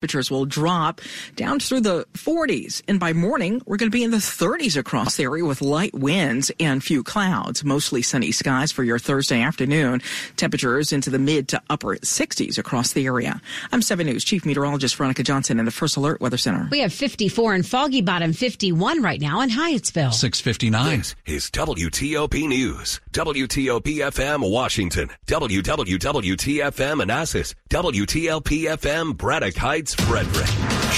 Temperatures will drop down through the 40s, and by morning, we're going to be in the 30s across the area with light winds and few clouds. Mostly sunny skies for your Thursday afternoon. Temperatures into the mid to upper 60s across the area. I'm 7 News Chief Meteorologist Veronica Johnson in the First Alert Weather Center. We have 54 in Foggy Bottom, 51 right now in Hyattsville. 659. This is WTOP News. WTOP FM Washington. WWWTFM Manassas. WTLP FM Braddock Heights, Frederick.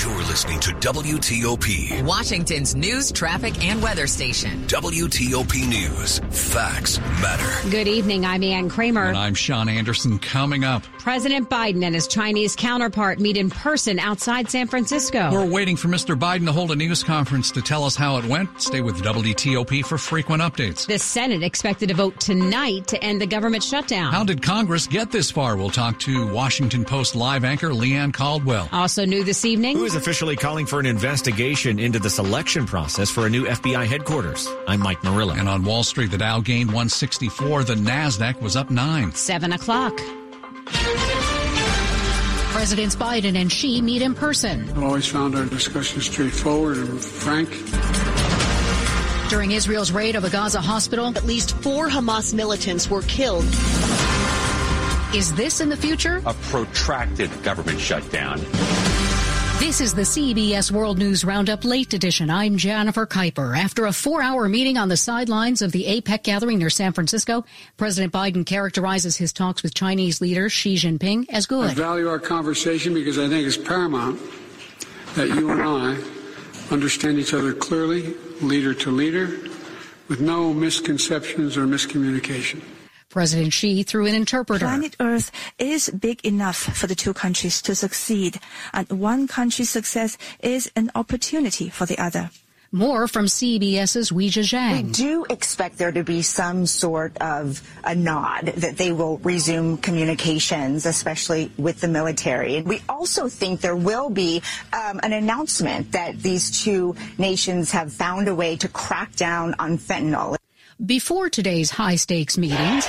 You're listening to WTOP. Washington's news, traffic, and weather station. WTOP News. Facts matter. Good evening. I'm Ann Kramer. And I'm Sean Anderson coming up. President Biden and his Chinese counterpart meet in person outside San Francisco. We're waiting for Mr. Biden to hold a news conference to tell us how it went. Stay with WTOP for frequent updates. The Senate expected to vote tonight to end the government shutdown. How did Congress get this far? We'll talk to Washington Post live anchor Leigh Ann Caldwell. Also new this evening. Who is officially calling for an investigation into the selection process for a new FBI headquarters? I'm Mike Murillo. And on Wall Street, the Dow gained 164. The NASDAQ was up 9. 7 o'clock. Presidents Biden and Xi meet in person. I've always found our discussion straightforward and frank. During Israel's raid of a Gaza hospital, at least four Hamas militants were killed. Is this in the future? A protracted government shutdown. This is the CBS World News Roundup Late Edition. I'm Jennifer Keiper. After a four hour meeting on the sidelines of the APEC gathering near San Francisco, President Biden characterizes his talks with Chinese leader Xi Jinping as good. I value our conversation because I think it's paramount that you and I understand each other clearly, leader to leader, with no misconceptions or miscommunication. President Xi through an interpreter. Planet Earth is big enough for the two countries to succeed, and one country's success is an opportunity for the other. More from CBS's Weijia Jiang. We do expect there to be some sort of a nod that they will resume communications, especially with the military. We also think there will be um, an announcement that these two nations have found a way to crack down on fentanyl. Before today's high stakes meetings,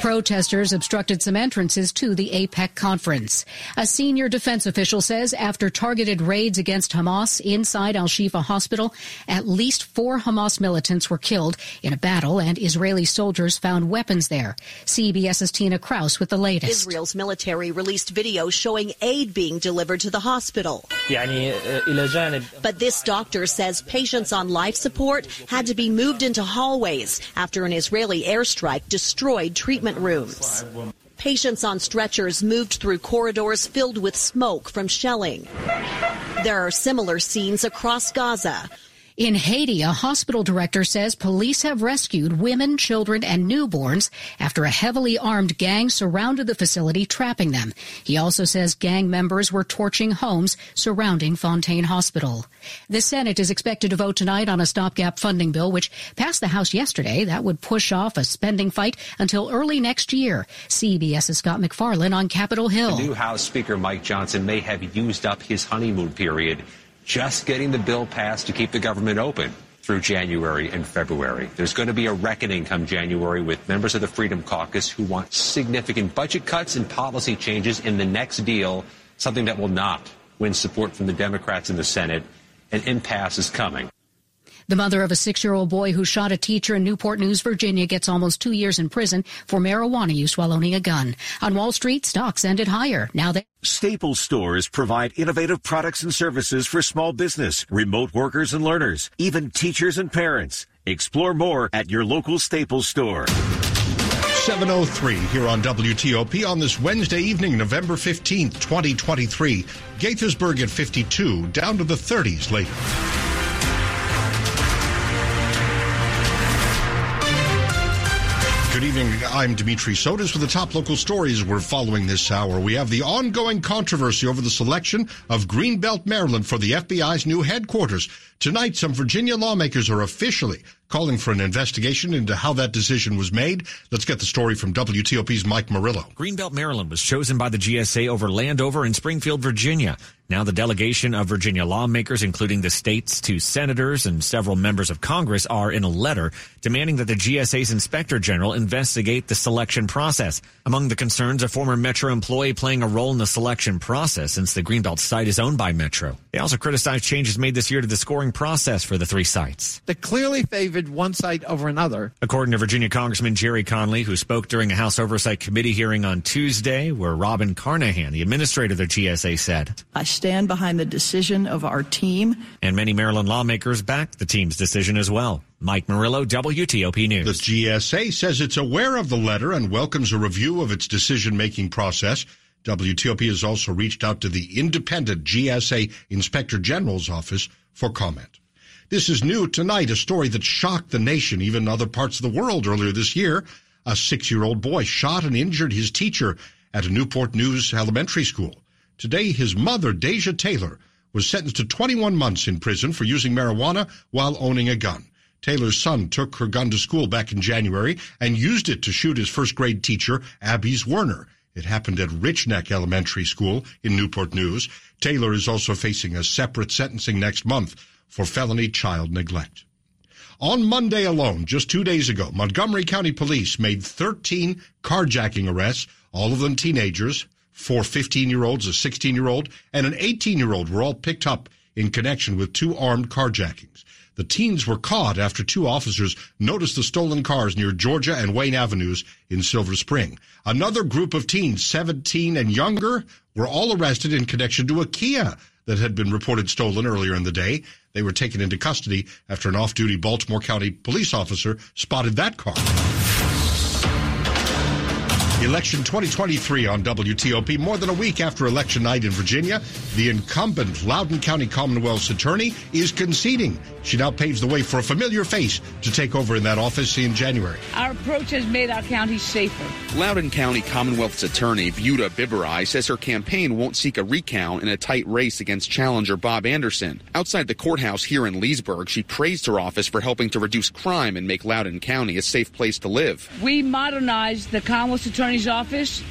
Protesters obstructed some entrances to the APEC conference. A senior defense official says after targeted raids against Hamas inside Al Shifa hospital, at least four Hamas militants were killed in a battle and Israeli soldiers found weapons there. CBS's Tina Kraus with the latest. Israel's military released video showing aid being delivered to the hospital. But this doctor says patients on life support had to be moved into hallways after an Israeli airstrike destroyed treatment rooms. Patients on stretchers moved through corridors filled with smoke from shelling. There are similar scenes across Gaza. In Haiti, a hospital director says police have rescued women, children, and newborns after a heavily armed gang surrounded the facility, trapping them. He also says gang members were torching homes surrounding Fontaine Hospital. The Senate is expected to vote tonight on a stopgap funding bill, which passed the House yesterday. That would push off a spending fight until early next year. CBS's Scott MacFarlane on Capitol Hill. The new House Speaker Mike Johnson may have used up his honeymoon period just getting the bill passed to keep the government open through January and February. There's going to be a reckoning come January with members of the Freedom Caucus who want significant budget cuts and policy changes in the next deal, something that will not win support from the Democrats in the Senate. An impasse is coming. The mother of a six year old boy who shot a teacher in Newport News, Virginia, gets almost two years in prison for marijuana use while owning a gun. On Wall Street, stocks ended higher. Now they. Staples stores provide innovative products and services for small business, remote workers and learners, even teachers and parents. Explore more at your local Staples store. 703 here on WTOP on this Wednesday evening, November 15th, 2023. Gaithersburg at 52, down to the 30s later. Good evening. I'm Dimitri Sotis with the top local stories we're following this hour. We have the ongoing controversy over the selection of Greenbelt, Maryland for the FBI's new headquarters. Tonight, some Virginia lawmakers are officially calling for an investigation into how that decision was made. Let's get the story from WTOP's Mike Murillo. Greenbelt, Maryland was chosen by the GSA over Landover in Springfield, Virginia. Now the delegation of Virginia lawmakers, including the state's two senators and several members of Congress, are in a letter demanding that the GSA's inspector general investigate the selection process. Among the concerns, a former Metro employee playing a role in the selection process since the Greenbelt site is owned by Metro. They also criticized changes made this year to the scoring process for the three sites. That clearly favored one site over another. According to Virginia Congressman Gerry Connolly, who spoke during a House Oversight Committee hearing on Tuesday, where Robin Carnahan, the administrator of the GSA, said, I stand behind the decision of our team. And many Maryland lawmakers backed the team's decision as well. Mike Murillo, WTOP News. The GSA says it's aware of the letter and welcomes a review of its decision making process. WTOP has also reached out to the independent GSA Inspector General's office for comment. This is new tonight, a story that shocked the nation, even other parts of the world earlier this year. A six year old boy shot and injured his teacher at a Newport News elementary school. Today, his mother, Deja Taylor, was sentenced to 21 months in prison for using marijuana while owning a gun. Taylor's son took her gun to school back in January and used it to shoot his first grade teacher, Abby Zwerner. It happened at Rich Neck Elementary School in Newport News. Taylor is also facing a separate sentencing next month for felony child neglect. On Monday alone, just two days ago, Montgomery County Police made 13 carjacking arrests, all of them teenagers, Four 15 year olds, a 16 year old, and an 18 year old were all picked up in connection with two armed carjackings. The teens were caught after two officers noticed the stolen cars near Georgia and Wayne Avenues in Silver Spring. Another group of teens, 17 and younger, were all arrested in connection to a Kia that had been reported stolen earlier in the day. They were taken into custody after an off-duty Baltimore County police officer spotted that car. Election 2023 on WTOP. More than a week after election night in Virginia, the incumbent Loudoun County Commonwealth's attorney is conceding. She now paves the way for a familiar face to take over in that office in January. Our approach has made our county safer. Loudoun County Commonwealth's attorney, Buta Biberaj, says her campaign won't seek a recount in a tight race against challenger Bob Anderson. Outside the courthouse here in Leesburg, she praised her office for helping to reduce crime and make Loudoun County a safe place to live. We modernized the Commonwealth's attorney's office,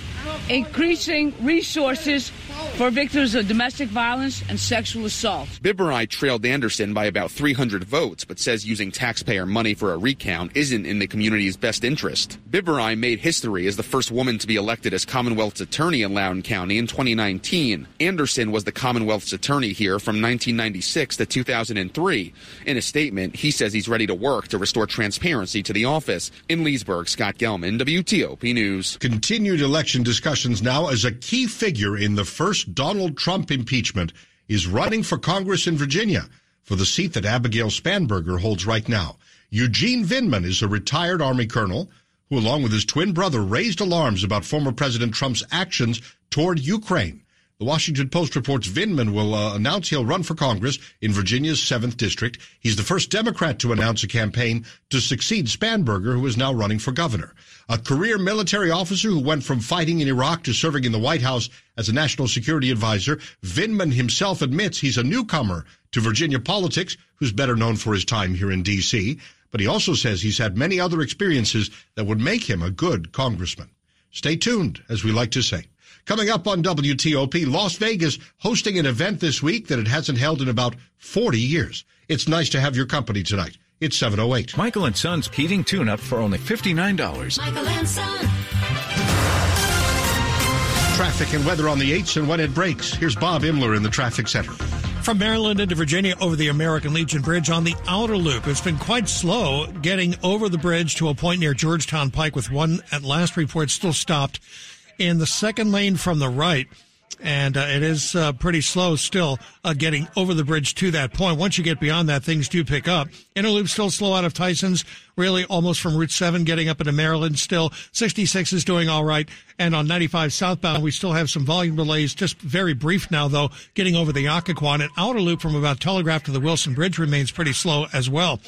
increasing resources for victims of domestic violence and sexual assault. Biberaj trailed Anderson by about 300 votes, but says using taxpayer money for a recount isn't in the community's best interest. Biberaj made history as the first woman to be elected as Commonwealth's attorney in Loudoun County in 2019. Anderson was the Commonwealth's attorney here from 1996 to 2003. In a statement, he says he's ready to work to restore transparency to the office. In Leesburg, Scott Gelman, WTOP News. Continued election discussions now as a key figure in the first first Donald Trump impeachment is running for Congress in Virginia for the seat that Abigail Spanberger holds right now. Eugene Vindman is a retired Army colonel who, along with his twin brother, raised alarms about former President Trump's actions toward Ukraine. The Washington Post reports Vindman will uh, announce he'll run for Congress in Virginia's 7th District. He's the first Democrat to announce a campaign to succeed Spanberger, who is now running for governor. A career military officer who went from fighting in Iraq to serving in the White House as a national security advisor, Vindman himself admits he's a newcomer to Virginia politics, who's better known for his time here in D.C., but he also says he's had many other experiences that would make him a good congressman. Stay tuned, as we like to say. Coming up on WTOP, Las Vegas hosting an event this week that it hasn't held in about 40 years. It's nice to have your company tonight. It's 708. Michael and Son's heating tune up for only $59. Michael and Son. Traffic and weather on the 8s and when it breaks. Here's Bob Inman in the traffic center. From Maryland into Virginia over the American Legion Bridge on the outer loop. It's been quite slow getting over the bridge to a point near Georgetown Pike with one at last report still stopped in the second lane from the right. And uh, it is uh, pretty slow still uh, getting over the bridge to that point. Once you get beyond that, things do pick up. Inner loop still slow out of Tyson's, really almost from Route 7 getting up into Maryland still. 66 is doing all right. And on 95 southbound, we still have some volume delays, just very brief now though, getting over the Occoquan. And outer loop from about Telegraph to the Wilson Bridge remains pretty slow as well.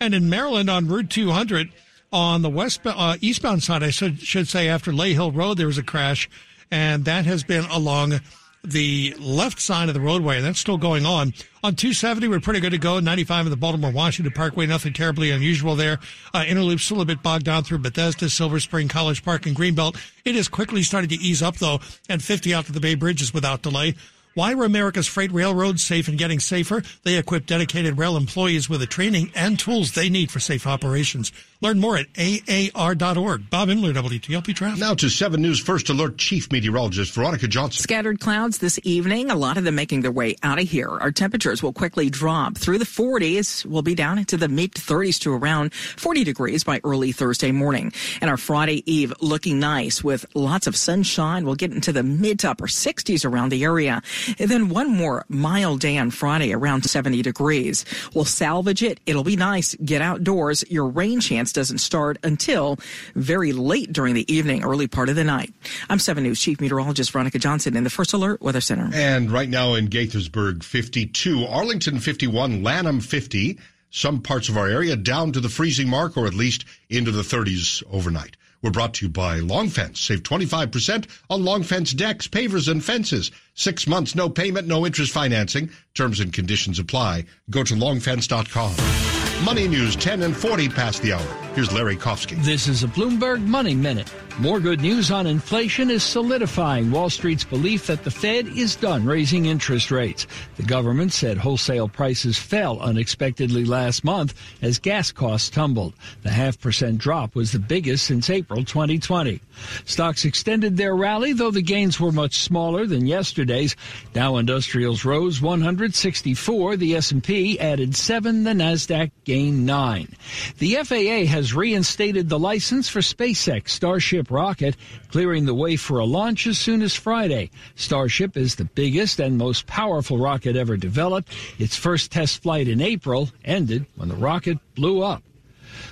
And in Maryland on Route 200, on the west uh, eastbound side, I should, should say, after Lay Hill Road, there was a crash, and that has been along the left side of the roadway, and that's still going on. On 270, we're pretty good to go. 95 in the Baltimore Washington Parkway, nothing terribly unusual there. Uh, still a bit bogged down through Bethesda, Silver Spring, College Park, and Greenbelt. It is quickly starting to ease up though, and 50 out to the Bay Bridges without delay. Why were America's freight railroads safe and getting safer? They equip dedicated rail employees with the training and tools they need for safe operations. Learn more at aar.org. Bob Inman, WTOP Traffic. Now to 7 News First Alert Chief Meteorologist Veronica Johnson. Scattered clouds this evening, a lot of them making their way out of here. Our temperatures will quickly drop through the 40s. We'll be down into the mid 30s to around 40 degrees by early Thursday morning. And our Friday Eve looking nice with lots of sunshine. We'll get into the mid to upper 60s around the area. And then one more mild day on Friday around 70 degrees. We'll salvage it. It'll be nice. Get outdoors. Your rain chance doesn't start until very late during the evening, early part of the night. I'm 7 News Chief Meteorologist Veronica Johnson in the First Alert Weather Center. And right now in Gaithersburg, 52, Arlington 51, Lanham 50. Some parts of our area down to the freezing mark or at least into the 30s overnight. We're brought to you by Long Fence. Save 25% on Long Fence decks, pavers, and fences. Six months, no payment, no interest financing. Terms and conditions apply. Go to longfence.com. Money News 10 and 40 past the hour. Here's Larry Kofsky. This is a Bloomberg Money Minute. More good news on inflation is solidifying Wall Street's belief that the Fed is done raising interest rates. The government said wholesale prices fell unexpectedly last month as gas costs tumbled. The half percent drop was the biggest since April 2020. Stocks extended their rally, though the gains were much smaller than yesterday's. Dow Industrials rose 164, the S&P added 7, the Nasdaq gained 9. The FAA has reinstated the license for SpaceX Starship rocket, clearing the way for a launch as soon as Friday. Starship is the biggest and most powerful rocket ever developed. Its first test flight in April ended when the rocket blew up.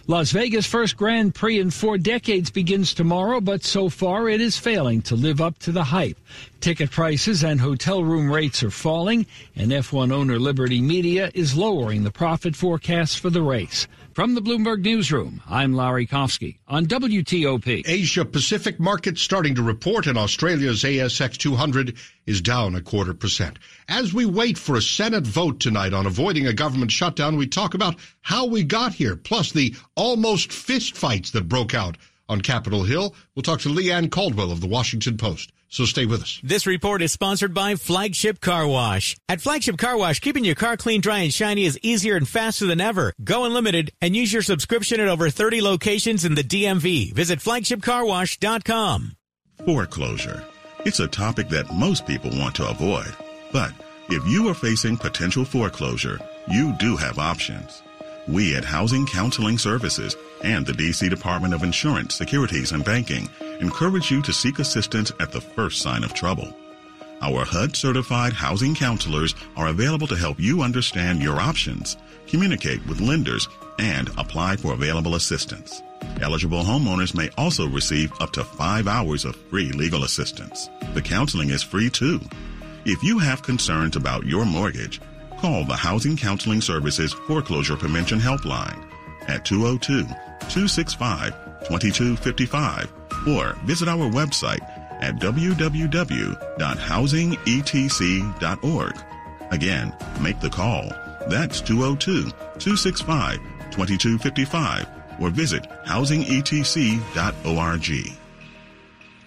Las Vegas' first Grand Prix in four decades begins tomorrow, but so far it is failing to live up to the hype. Ticket prices and hotel room rates are falling, and F1 owner Liberty Media is lowering the profit forecast for the race. From the Bloomberg Newsroom, I'm Larry Kofsky on WTOP. Asia Pacific market starting to report, and Australia's ASX 200 is down a quarter percent. As we wait for a Senate vote tonight on avoiding a government shutdown, we talk about how we got here, plus the almost fistfights that broke out on Capitol Hill. We'll talk to Leigh Ann Caldwell of the Washington Post. So stay with us. This report is sponsored by Flagship Car Wash. At Flagship Car Wash, keeping your car clean, dry, and shiny is easier and faster than ever. Go unlimited and use your subscription at over 30 locations in the DMV. Visit flagshipcarwash.com. Foreclosure. It's a topic that most people want to avoid. But if you are facing potential foreclosure, you do have options. We at Housing Counseling Services and the DC Department of Insurance, Securities, and Banking encourage you to seek assistance at the first sign of trouble. Our HUD certified housing counselors are available to help you understand your options, communicate with lenders, and apply for available assistance. Eligible homeowners may also receive up to five hours of free legal assistance. The counseling is free too. If you have concerns about your mortgage, call the Housing Counseling Services Foreclosure Prevention Helpline at 202 265 2255 or visit our website at www.housingetc.org. Again, make the call. That's 202-265-2255 or visit housingetc.org.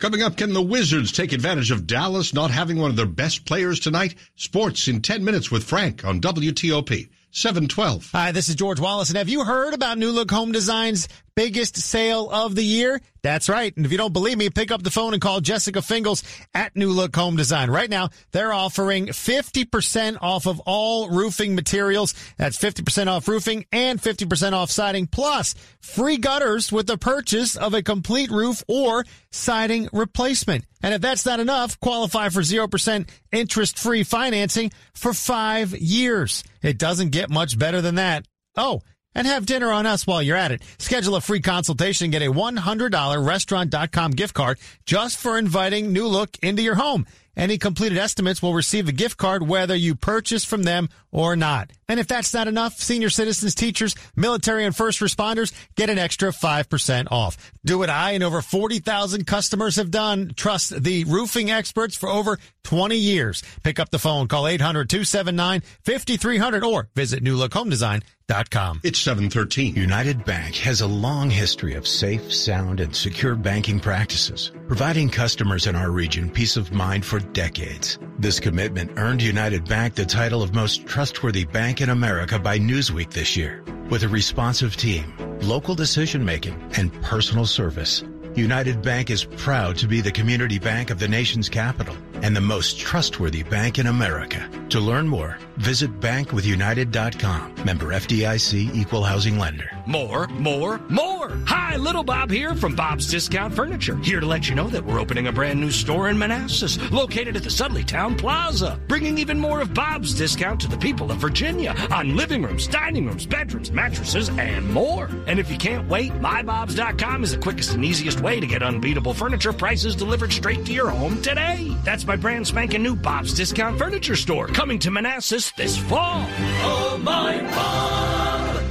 Coming up, can the Wizards take advantage of Dallas not having one of their best players tonight? Sports in 10 minutes with Frank on WTOP. 712. Hi, this is George Wallace. And have you heard about New Look Home Design's biggest sale of the year? That's right. And if you don't believe me, pick up the phone and call Jessica Fingles at New Look Home Design. Right now, they're offering 50% off of all roofing materials. That's 50% off roofing and 50% off siding plus free gutters with the purchase of a complete roof or siding replacement. And if that's not enough, qualify for 0% interest free financing for five years. It doesn't get much better than that. Oh, and have dinner on us while you're at it. Schedule a free consultation and get a $100 restaurant.com gift card just for inviting New Look into your home. Any completed estimates will receive a gift card whether you purchase from them or not. And if that's not enough, senior citizens, teachers, military, and first responders get an extra 5% off. Do what I and over 40,000 customers have done. Trust the roofing experts for over 20 years. Pick up the phone, call 800 279 5300 or visit newlookhomedesign.com. It's 713. United Bank has a long history of safe, sound, and secure banking practices, providing customers in our region peace of mind for decades. This commitment earned United Bank the title of most trustworthy bank in America by Newsweek this year. With a responsive team, local decision making, and personal service, United Bank is proud to be the community bank of the nation's capital and the most trustworthy bank in America. To learn more, visit bankwithunited.com. Member FDIC Equal Housing Lender. More, more, more. Hi, Little Bob here from Bob's Discount Furniture. Here to let you know that we're opening a brand new store in Manassas, located at the Sudley Town Plaza, bringing even more of Bob's discount to the people of Virginia on living rooms, dining rooms, bedrooms, mattresses, and more. And if you can't wait, mybobs.com is the quickest and easiest way to get unbeatable furniture prices delivered straight to your home today. That's my brand spanking new Bob's Discount Furniture Store coming to Manassas this fall. Oh, my Bob.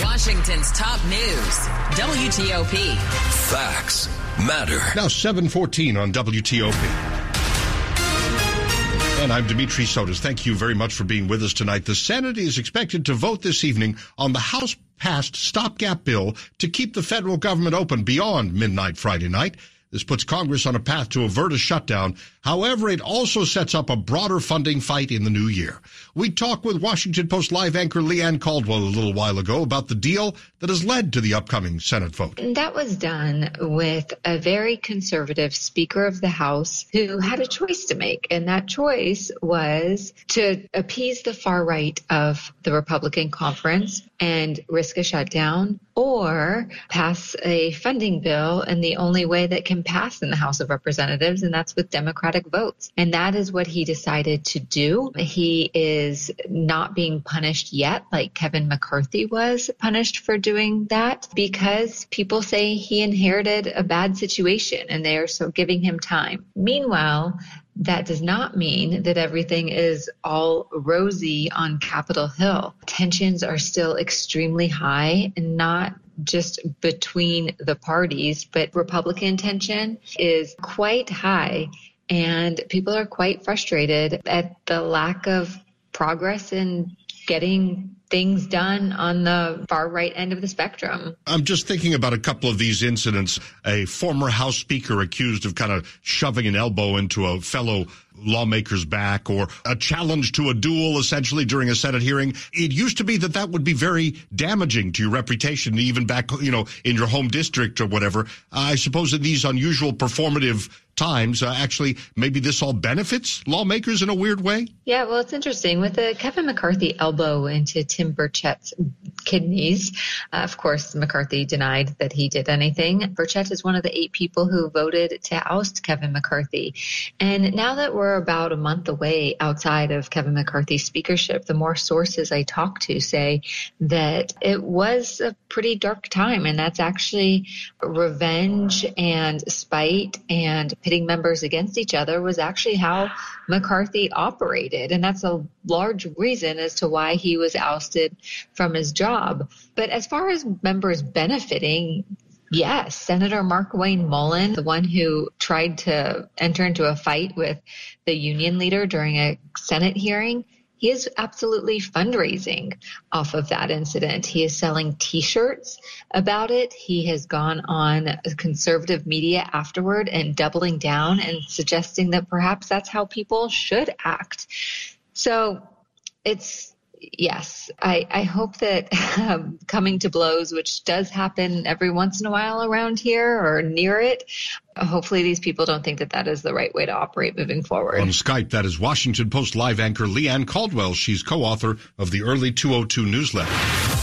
Washington's top news, WTOP. Facts matter. Now 714 on WTOP. And I'm Dimitri Sotis. Thank you very much for being with us tonight. The Senate is expected to vote this evening on the House passed stopgap bill to keep the federal government open beyond midnight Friday night. This puts Congress on a path to avert a shutdown. However, it also sets up a broader funding fight in the new year. We talked with Washington Post live anchor Leigh Ann Caldwell a little while ago about the deal that has led to the upcoming Senate vote. That was done with a very conservative Speaker of the House who had a choice to make. And that choice was to appease the far right of the Republican conference and risk a shutdown or pass a funding bill in the only way that can pass in the House of Representatives, and that's with Democratic votes. And that is what he decided to do. He is not being punished yet, like Kevin McCarthy was punished for doing that, because people say he inherited a bad situation and they are so giving him time. Meanwhile, that does not mean that everything is all rosy on Capitol Hill. Tensions are still extremely high and not just between the parties, but Republican tension is quite high and people are quite frustrated at the lack of progress in getting things done on the far right end of the spectrum. I'm just thinking about a couple of these incidents. A former House Speaker accused of kind of shoving an elbow into a fellow lawmaker's back or a challenge to a duel essentially during a Senate hearing. It used to be that that would be very damaging to your reputation, even back, you know, in your home district or whatever. I suppose in these unusual performative times, uh, actually, maybe this all benefits lawmakers in a weird way? Yeah, well, it's interesting. With the Kevin McCarthy elbow into Tim Burchett's kidneys, uh, of course, McCarthy denied that he did anything. Burchett is one of the eight people who voted to oust Kevin McCarthy. And now that we're about a month away outside of Kevin McCarthy's speakership, the more sources I talk to say that it was a pretty dark time. And that's actually revenge and spite and pitting members against each other was actually how McCarthy operated. And that's a large reason as to why he was ousted from his job. But as far as members benefiting, Yes, Senator Markwayne Mullin, the one who tried to enter into a fight with the union leader during a Senate hearing, he is absolutely fundraising off of that incident. He is selling t-shirts about it. He has gone on conservative media afterward and doubling down and suggesting that perhaps that's how people should act. So it's yes, I, I hope that um, coming to blows, which does happen every once in a while around here or near it, hopefully these people don't think that that is the right way to operate moving forward. On Skype, that is Washington Post live anchor Leigh Ann Caldwell. She's co-author of the Early 202 newsletter.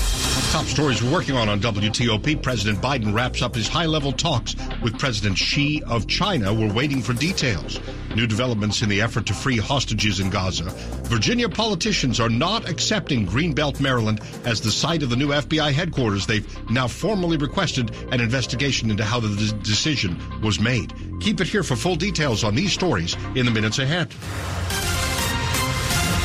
Top stories we're working on on WTOP. President Biden wraps up his high level talks with President Xi of China. We're waiting for details. New developments in the effort to free hostages in Gaza. Virginia politicians are not accepting Greenbelt, Maryland as the site of the new FBI headquarters. They've now formally requested an investigation into how the decision was made. Keep it here for full details on these stories in the minutes ahead.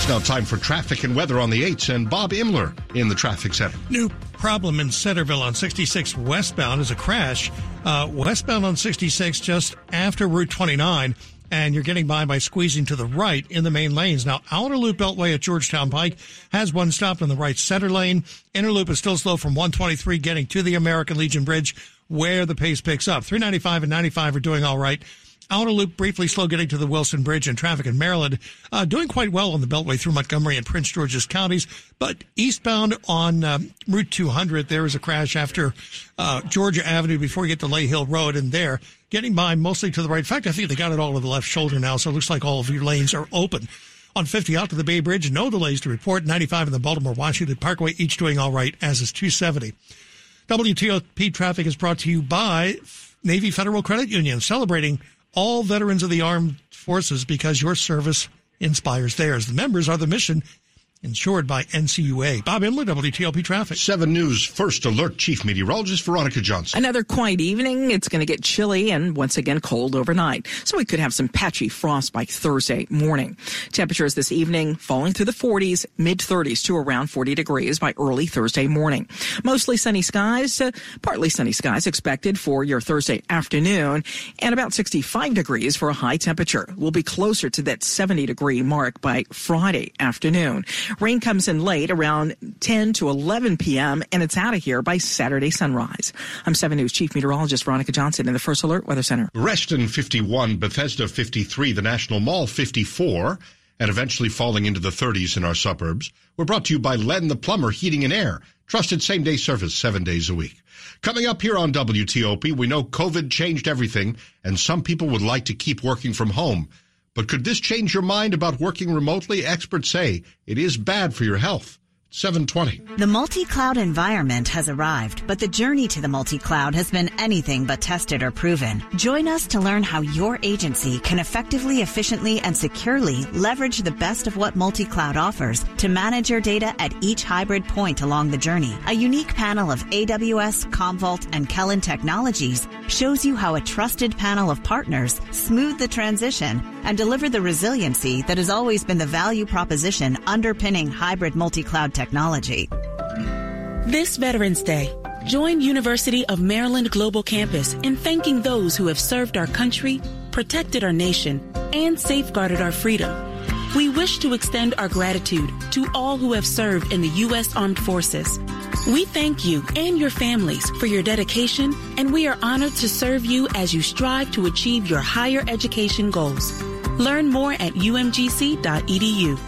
It's now time for traffic and weather on the 8s and Bob Inman in the traffic center. New problem in Centerville on 66 westbound is a crash. Uh, westbound on 66 just after Route 29 and you're getting by by squeezing to the right in the main lanes. Now, outer loop beltway at Georgetown Pike has one stopped in the right center lane. Inner loop is still slow from 123 getting to the American Legion Bridge where the pace picks up. 395 and 95 are doing all right. Outer loop briefly slow getting to the Wilson Bridge and traffic in Maryland, uh, doing quite well on the Beltway through Montgomery and Prince George's counties. But eastbound on um, Route 200, there is a crash after uh, Georgia Avenue before you get to Lay Hill Road, and there getting by mostly to the right. In fact, I think they got it all to the left shoulder now, so it looks like all of your lanes are open. On 50 out to the Bay Bridge, no delays to report. 95 in the Baltimore Washington Parkway, each doing all right, as is 270. WTOP traffic is brought to you by Navy Federal Credit Union, celebrating all veterans of the armed forces because your service inspires theirs. The members are the mission insured by NCUA. Bob Inman, WTOP Traffic. 7 News First Alert Chief Meteorologist Veronica Johnson. Another quiet evening. It's going to get chilly and once again cold overnight. So we could have some patchy frost by Thursday morning. Temperatures this evening falling through the 40s, mid 30s to around 40 degrees by early Thursday morning. Mostly sunny skies, uh, partly sunny skies expected for your Thursday afternoon and about 65 degrees for a high temperature. We'll be closer to that 70 degree mark by Friday afternoon. Rain comes in late around 10 to 11 p.m. and it's out of here by Saturday sunrise. I'm 7 News Chief Meteorologist Veronica Johnson in the First Alert Weather Center. Reston 51, Bethesda 53, the National Mall 54, and eventually falling into the 30s in our suburbs. We're brought to you by Len the Plumber Heating and Air. Trusted same day service seven days a week. Coming up here on WTOP, we know COVID changed everything and some people would like to keep working from home. But could this change your mind about working remotely? Experts say it is bad for your health. 720. The multi-cloud environment has arrived, but the journey to the multi-cloud has been anything but tested or proven. Join us to learn how your agency can effectively, efficiently, and securely leverage the best of what multi-cloud offers to manage your data at each hybrid point along the journey. A unique panel of AWS, Commvault, and Kellen technologies shows you how a trusted panel of partners smooth the transition and deliver the resiliency that has always been the value proposition underpinning hybrid multi-cloud technology. This Veterans Day, join University of Maryland Global Campus in thanking those who have served our country, protected our nation, and safeguarded our freedom. We wish to extend our gratitude to all who have served in the U.S. Armed Forces. We thank you and your families for your dedication, and we are honored to serve you as you strive to achieve your higher education goals. Learn more at umgc.edu.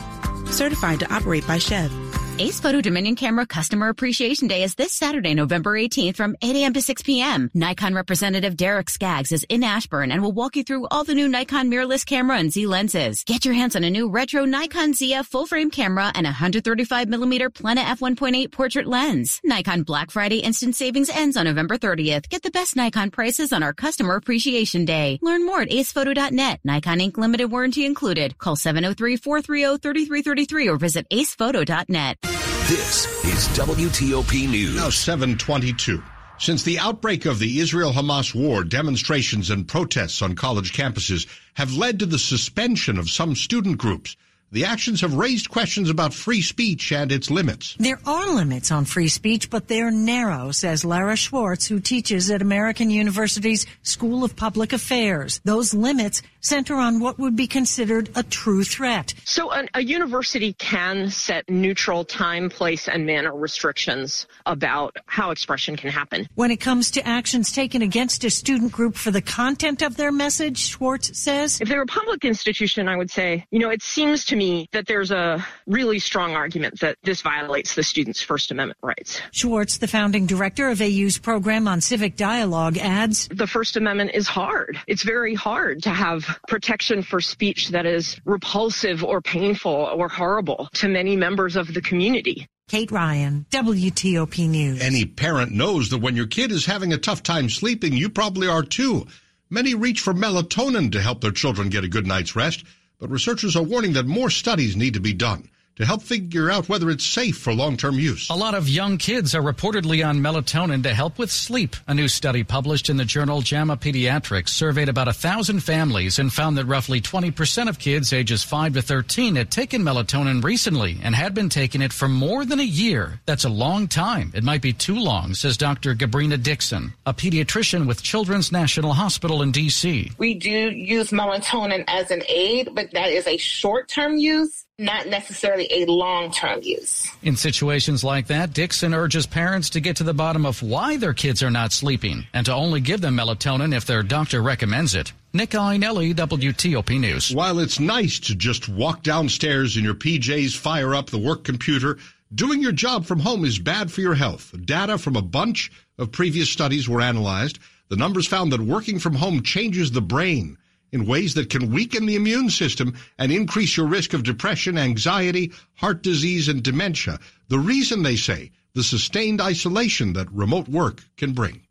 Certified to operate by SCHEV. Ace Photo Dominion Camera Customer Appreciation Day is this Saturday, November 18th from 8 a.m. to 6 p.m. Nikon representative Derek Skaggs is in Ashburn and will walk you through all the new Nikon mirrorless camera and Z lenses. Get your hands on a new retro Nikon ZF full frame camera and a 135 millimeter Plena f1.8 portrait lens. Nikon Black Friday instant savings ends on November 30th. Get the best Nikon prices on our Customer Appreciation Day. Learn more at acePhoto.net. Nikon Inc. limited warranty included. Call 703-430-3333 or visit acePhoto.net. This is WTOP News. Now 722. Since the outbreak of the Israel-Hamas war, demonstrations and protests on college campuses have led to the suspension of some student groups. The actions have raised questions about free speech and its limits. There are limits on free speech, but they're narrow, says Lara Schwartz, who teaches at American University's School of Public Affairs. Those limits center on what would be considered a true threat. So an, a university can set neutral time, place, and manner restrictions about how expression can happen. When it comes to actions taken against a student group for the content of their message, Schwartz says. If they're a public institution, I would say, you know, it seems to me me that there's a really strong argument that this violates the students' First Amendment rights. Schwartz, the founding director of AU's program on civic dialogue, adds The First Amendment is hard. It's very hard to have protection for speech that is repulsive or painful or horrible to many members of the community. Kate Ryan, WTOP News. Any parent knows that when your kid is having a tough time sleeping, you probably are too. Many reach for melatonin to help their children get a good night's rest, but researchers are warning that more studies need to be done to help figure out whether it's safe for long-term use. A lot of young kids are reportedly on melatonin to help with sleep. A new study published in the journal JAMA Pediatrics surveyed about a thousand families and found that roughly 20% of kids ages 5 to 13 had taken melatonin recently and had been taking it for more than a year. That's a long time. It might be too long, says Dr. Gabrina Dixon, a pediatrician with Children's National Hospital in D.C. We do use melatonin as an aid, but that is a short-term use not necessarily a long term use. In situations like that, Dixon urges parents to get to the bottom of why their kids are not sleeping and to only give them melatonin if their doctor recommends it. Nick Iannelli, WTOP News. While it's nice to just walk downstairs in your PJs, fire up the work computer, doing your job from home is bad for your health. Data from a bunch of previous studies were analyzed. The numbers found that working from home changes the brain in ways that can weaken the immune system and increase your risk of depression, anxiety, heart disease, and dementia. The reason they say the sustained isolation that remote work can bring.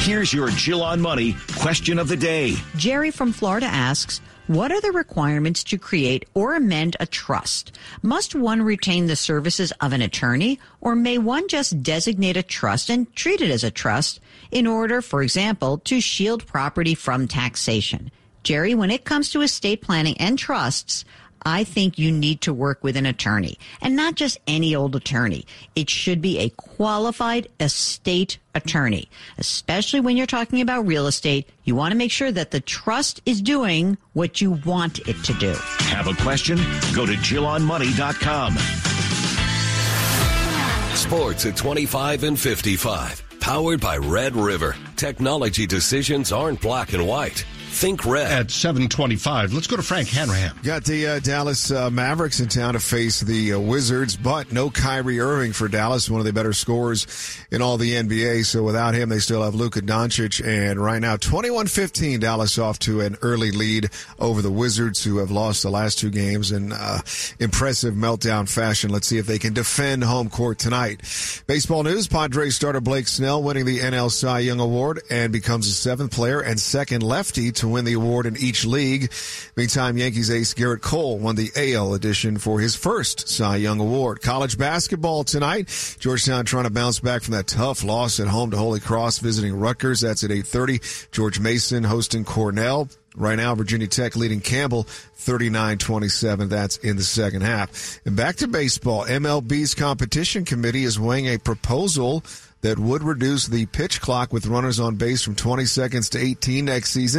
Here's your Jill on Money question of the day. Jerry from Florida asks, what are the requirements to create or amend a trust? Must one retain the services of an attorney or may one just designate a trust and treat it as a trust in order, for example, to shield property from taxation? Jerry, when it comes to estate planning and trusts, I think you need to work with an attorney and not just any old attorney. It should be a qualified estate attorney, especially when you're talking about real estate. You want to make sure that the trust is doing what you want it to do. Have a question? Go to JillOnMoney.com. Sports at 25 and 55. Powered by Red River. Technology decisions aren't black and white Think red. At 725. Let's go to Frank Hanrahan. Got the uh, Dallas uh, Mavericks in town to face the uh, Wizards, but no Kyrie Irving for Dallas, one of the better scorers in all the NBA. So without him, they still have Luka Doncic. And right now, 21-15, Dallas off to an early lead over the Wizards, who have lost the last two games in uh, impressive meltdown fashion. Let's see if they can defend home court tonight. Baseball news, Padres starter Blake Snell winning the NL Cy Young Award and becomes the seventh player and second lefty to win the award in each league. Meantime, Yankees ace Gerrit Cole won the AL edition for his first Cy Young Award. College basketball tonight. Georgetown trying to bounce back from that tough loss at home to Holy Cross visiting Rutgers. That's at 8.30. George Mason hosting Cornell. Right now, Virginia Tech leading Campbell 39-27. That's in the second half. And back to baseball. MLB's competition committee is weighing a proposal that would reduce the pitch clock with runners on base from 20 seconds to 18 next season.